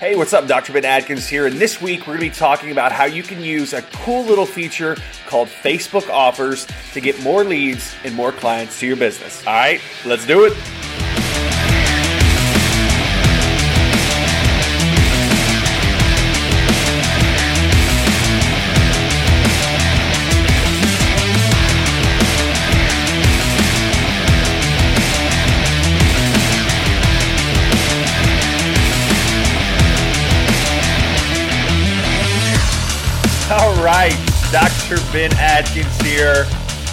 Hey, what's up? Dr. Ben Adkins here, and this week we're going to be talking about how you can use a cool little feature called Facebook Offers to get more leads and more clients to your business. All right, let's do it. Dr. Ben Adkins here,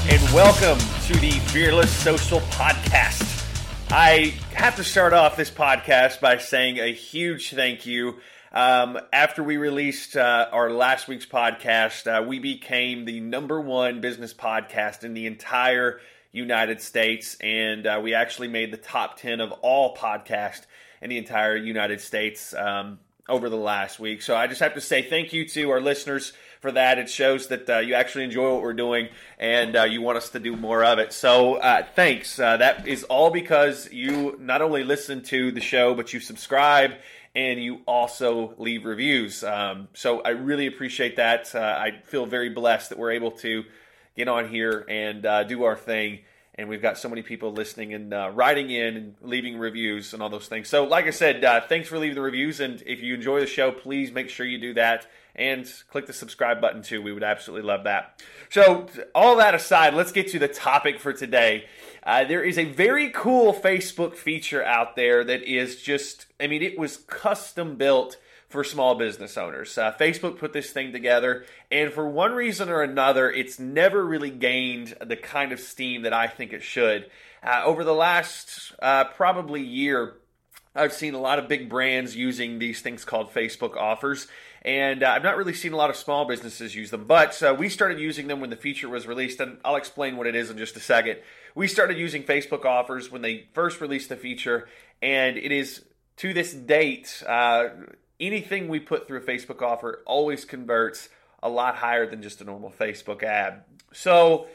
and welcome to the Fearless Social Podcast. I have to start off this podcast by saying a huge thank you. Um, after we released uh, our last week's podcast, uh, we became the number one business podcast in the entire United States, and uh, we actually made the top 10 of all podcasts in the entire United States um, over the last week. So I just have to say thank you to our listeners for that. It shows that uh, you actually enjoy what we're doing and uh, you want us to do more of it. So uh, thanks. Uh, that is all because you not only listen to the show, but you subscribe and you also leave reviews. Um, so I really appreciate that. Uh, I feel very blessed that we're able to get on here and do our thing and we've got so many people listening and uh, writing in and leaving reviews and all those things. So, like I said, uh, thanks for leaving the reviews, and if you enjoy the show, please make sure you do that and click the subscribe button too. We would absolutely love that. So, all that aside, let's get to the topic for today. Uh, there is a very cool Facebook feature out there that is just, I mean, it was custom built for small business owners. Uh, Facebook put this thing together, and for one reason or another, it's never really gained the kind of steam that I think it should. Uh, over the last uh, probably year, I've seen a lot of big brands using these things called Facebook offers, and uh, I've not really seen a lot of small businesses use them. But uh, we started using them when the feature was released, and I'll explain what it is in just a second. We started using Facebook offers when they first released the feature, and it is to this date uh, anything we put through a Facebook offer always converts a lot higher than just a normal Facebook ad. So,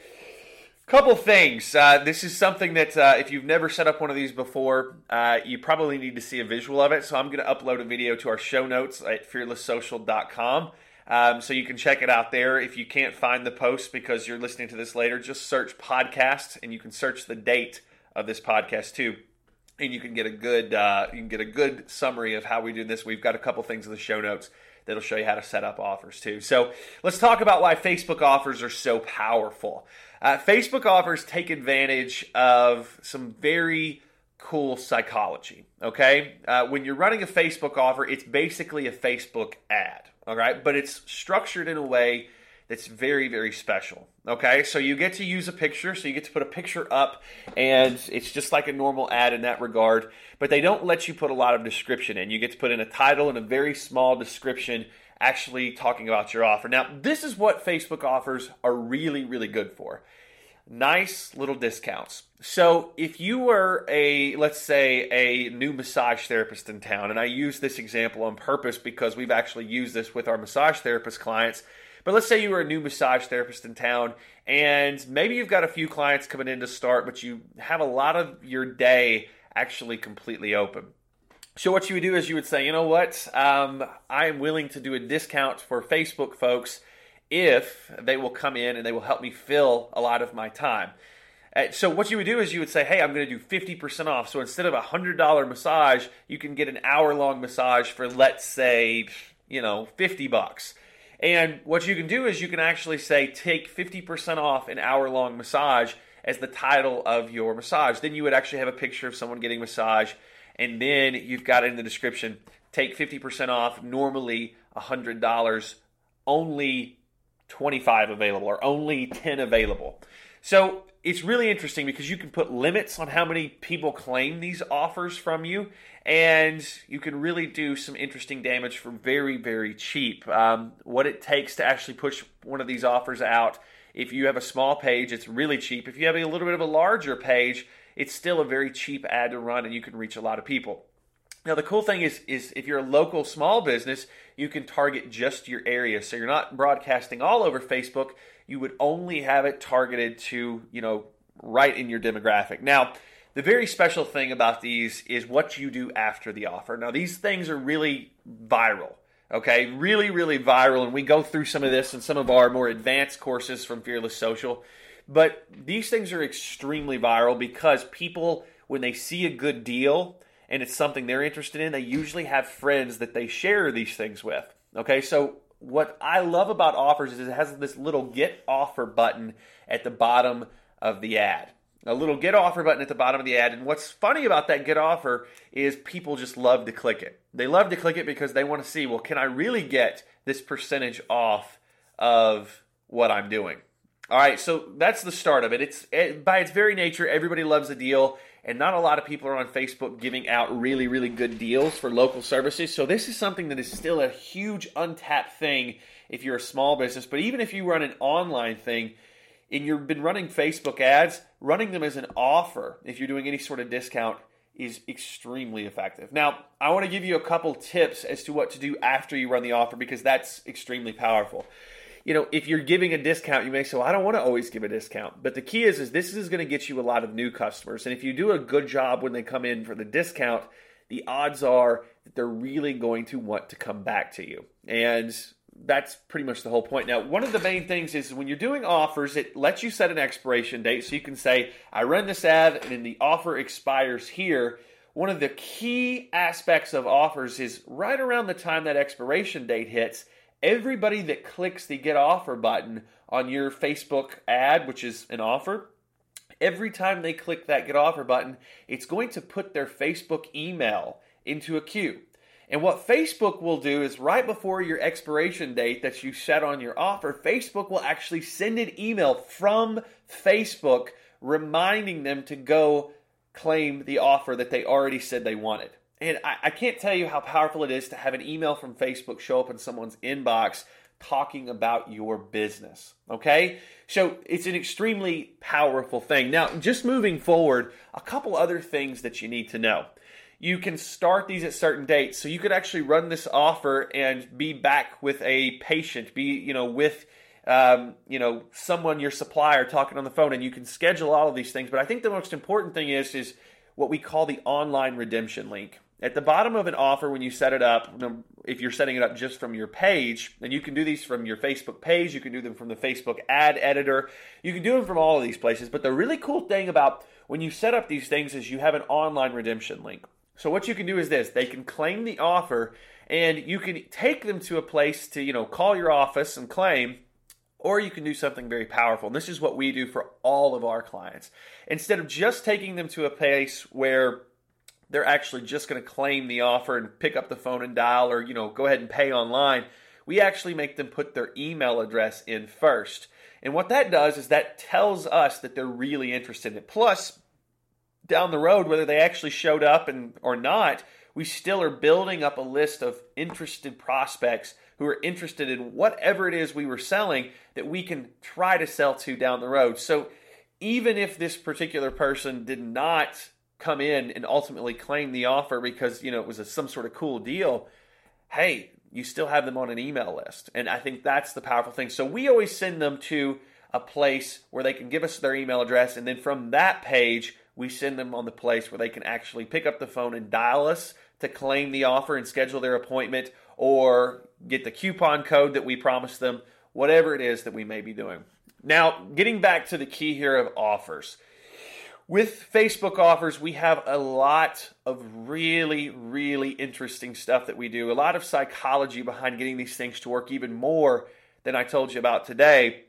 couple things. Uh, this is something that uh, if you've never set up one of these before, uh, you probably need to see a visual of it. So, I'm going to upload a video to our show notes at fearlesssocial.com. Um, so you can check it out there. If you can't find the post because you're listening to this later, just search podcast and you can search the date of this podcast too and you can get a good uh, you can get a good summary of how we do this. We've got a couple things in the show notes that'll show you how to set up offers too. So let's talk about why Facebook offers are so powerful. Uh, Facebook offers take advantage of some very cool psychology. Okay, uh, when you're running a Facebook offer, it's basically a Facebook ad. All right, but it's structured in a way that's very, very special. Okay, so you get to use a picture, so you get to put a picture up, and it's just like a normal ad in that regard, but they don't let you put a lot of description in. You get to put in a title and a very small description actually talking about your offer. Now, this is what Facebook offers are really, really good for nice little discounts. So if you were a, let's say, a new massage therapist in town, and I use this example on purpose because we've actually used this with our massage therapist clients but let's say you were a new massage therapist in town and maybe you've got a few clients coming in to start, but you have a lot of your day actually completely open. So what you would do is you would say, you know what, um, I'm willing to do a discount for Facebook folks if they will come in and they will help me fill a lot of my time. Uh, so what you would do is you would say, hey, I'm going to do 50% off. So instead of a $100 massage, you can get an hour long massage for, let's say, you know, 50 bucks. And what you can do is you can actually say, take 50% off an hour long massage as the title of your massage. Then you would actually have a picture of someone getting massage. And then you've got it in the description take 50% off, normally $100, only 25 available or only 10 available. So it's really interesting because you can put limits on how many people claim these offers from you, and you can really do some interesting damage for very, very cheap. Um, what it takes to actually push one of these offers out, if you have a small page, it's really cheap. If you have a little bit of a larger page, it's still a very cheap ad to run, and you can reach a lot of people. Now the cool thing is is if you're a local small business, you can target just your area. So you're not broadcasting all over Facebook. You would only have it targeted to, you know, right in your demographic. Now, The very special thing about these is what you do after the offer. Now, these things are really viral. Okay, really, really viral, and we go through some of this in some of our more advanced courses from Fearless Social. But these things are extremely viral because people, when they see a good deal and it's something they're interested in, they usually have friends that they share these things with. Okay, so what I love about offers is it has this little get offer button at the bottom of the ad. A little get offer button at the bottom of the ad. And what's funny about that get offer is people just love to click it. They love to click it because they want to see, well, can I really get this percentage off of what I'm doing? All right, so that's the start of it. It's it, by its very nature, everybody loves a deal, and not a lot of people are on Facebook giving out really, really good deals for local services. So this is something that is still a huge untapped thing if you're a small business. But even if you run an online thing, and you've been running Facebook ads, running them as an offer if you're doing any sort of discount is extremely effective. Now, I want to give you a couple tips as to what to do after you run the offer because that's extremely powerful you know, if you're giving a discount, you may say, well, I don't want to always give a discount. But the key is, is this is going to get you a lot of new customers. And if you do a good job when they come in for the discount, the odds are that they're really going to want to come back to you. And that's pretty much the whole point. Now, one of the main things is when you're doing offers, it lets you set an expiration date. So you can say, I run this ad and then the offer expires here. One of the key aspects of offers is right around the time that expiration date hits, everybody that clicks the get offer button on your Facebook ad, which is an offer, every time they click that get offer button, it's going to put their Facebook email into a queue. And what Facebook will do is right before your expiration date that you set on your offer, Facebook will actually send an email from Facebook reminding them to go claim the offer that they already said they wanted. And I, I can't tell you how powerful it is to have an email from Facebook show up in someone's inbox talking about your business. Okay? So it's an extremely powerful thing. Now, just moving forward, a couple other things that you need to know. You can start these at certain dates. So you could actually run this offer and be back with a patient, be, you know, with um, you know, someone, your supplier, talking on the phone, and you can schedule all of these things. But I think the most important thing is is what we call the online redemption link. At the bottom of an offer, when you set it up, if you're setting it up just from your page, and you can do these from your Facebook page, you can do them from the Facebook ad editor, you can do them from all of these places. But the really cool thing about when you set up these things is you have an online redemption link. So what you can do is this: they can claim the offer, and you can take them to a place to you know call your office and claim. Or you can do something very powerful. And this is what we do for all of our clients. Instead of just taking them to a place where they're actually just going to claim the offer and pick up the phone and dial or, you know, go ahead and pay online. We actually make them put their email address in first. And what that does is that tells us that they're really interested in it. Plus, down the road, whether they actually showed up and or not, we still are building up a list of interested prospects who are interested in whatever it is we were selling that we can try to sell to down the road. So even if this particular person did not come in and ultimately claim the offer because you know it was a, some sort of cool deal hey you still have them on an email list. And i think that's the powerful thing. So we always send them to a place where they can give us their email address. And then from that page we send them on the place where they can actually pick up the phone and dial us to claim the offer and schedule their appointment or get the coupon code that we promised them whatever it is that we may be doing. Now getting back to the key here of offers with Facebook offers, we have a lot of really, really interesting stuff that we do. A lot of psychology behind getting these things to work even more than I told you about today.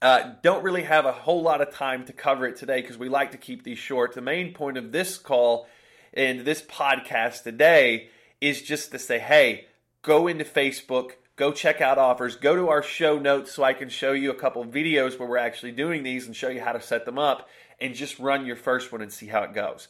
Uh, don't really have a whole lot of time to cover it today because we like to keep these short. The main point of this call and this podcast today is just to say, hey, go into Facebook, go check out offers, go to our show notes so I can show you a couple videos where we're actually doing these and show you how to set them up and just run your first one and see how it goes.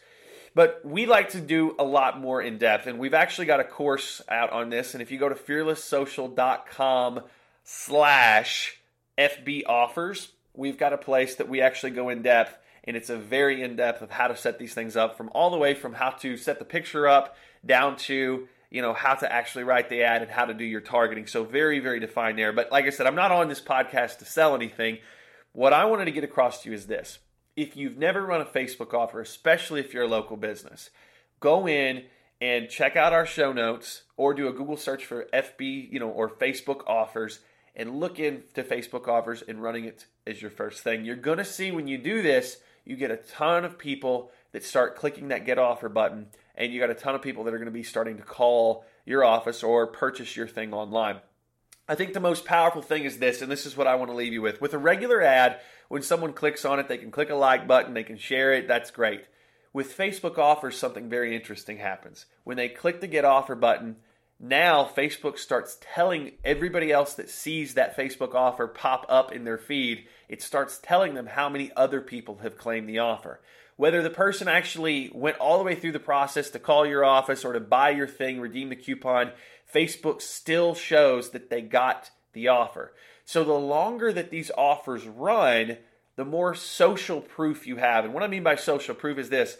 But we like to do a lot more in depth, and we've actually got a course out on this. And if you go to fearlesssocial.com slash FB offers, we've got a place that we actually go in depth, and it's a very in depth of how to set these things up from all the way from how to set the picture up down to you know how to actually write the ad and how to do your targeting. So very very defined there. But like i said i'm not on this podcast to sell anything. What i wanted to get across to you is this. If you've never run a Facebook offer, especially if you're a local business, go in and check out our show notes or do a Google search for FB, you know, or Facebook offers and look into Facebook offers and running it as your first thing. You're going to see when you do this, you get a ton of people that start clicking that get offer button and you got a ton of people that are going to be starting to call your office or purchase your thing online. I think the most powerful thing is this, and this is what I want to leave you with. With a regular ad, when someone clicks on it, they can click a like button, they can share it, that's great. With Facebook offers, something very interesting happens. When they click the get offer button, now Facebook starts telling everybody else that sees that Facebook offer pop up in their feed, it starts telling them how many other people have claimed the offer. Whether the person actually went all the way through the process to call your office or to buy your thing, redeem the coupon, Facebook still shows that they got the offer. So the longer that these offers run, the more social proof you have. And what I mean by social proof is this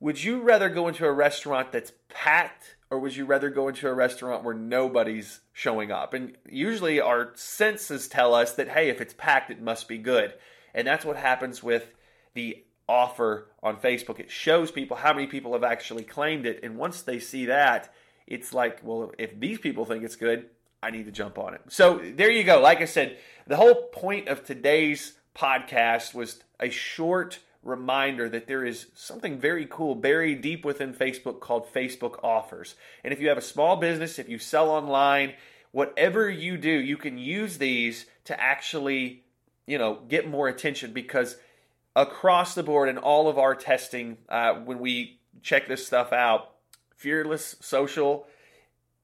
Would you rather go into a restaurant that's packed or would you rather go into a restaurant where nobody's showing up? And usually our senses tell us that, hey, if it's packed, it must be good. And that's what happens with the offer on Facebook. It shows people how many people have actually claimed it. And once they see that, it's like, well, if these people think it's good, I need to jump on it. So there you go. Like I said, the whole point of today's podcast was a short reminder that there is something very cool buried deep within Facebook called Facebook offers. And if you have a small business, if you sell online, whatever you do, you can use these to actually, you know, get more attention because across the board in all of our testing, uh, when we check this stuff out, Fearless Social,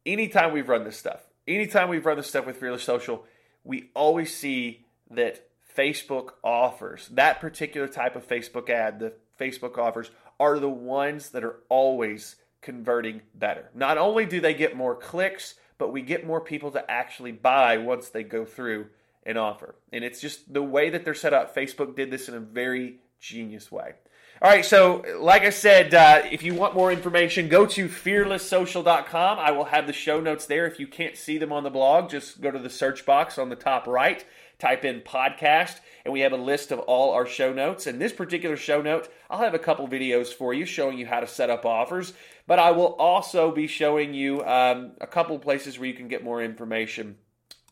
anytime we've run this stuff, anytime we've run this stuff with Fearless Social, we always see that Facebook offers, that particular type of Facebook ad, the Facebook offers, are the ones that are always converting better. Not only do they get more clicks, but we get more people to actually buy once they go through an offer. And it's just the way that they're set up. Facebook did this in a very genius way. All right, so like I said, uh, if you want more information, go to fearlesssocial.com. I will have the show notes there. If you can't see them on the blog, just go to the search box on the top right, type in podcast, and we have a list of all our show notes. And this particular show note, I'll have a couple videos for you showing you how to set up offers, but I will also be showing you um, a couple places where you can get more information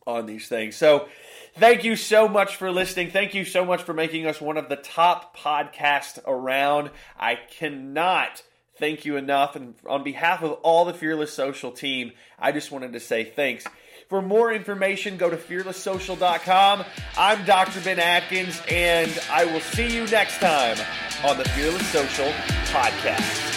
on these things. So, thank you so much for listening. Thank you so much for making us one of the top podcasts around. I cannot thank you enough. And on behalf of all the Fearless Social team, I just wanted to say thanks. For more information, go to fearlesssocial.com. I'm Dr. Ben Adkins, and I will see you next time on the Fearless Social Podcast.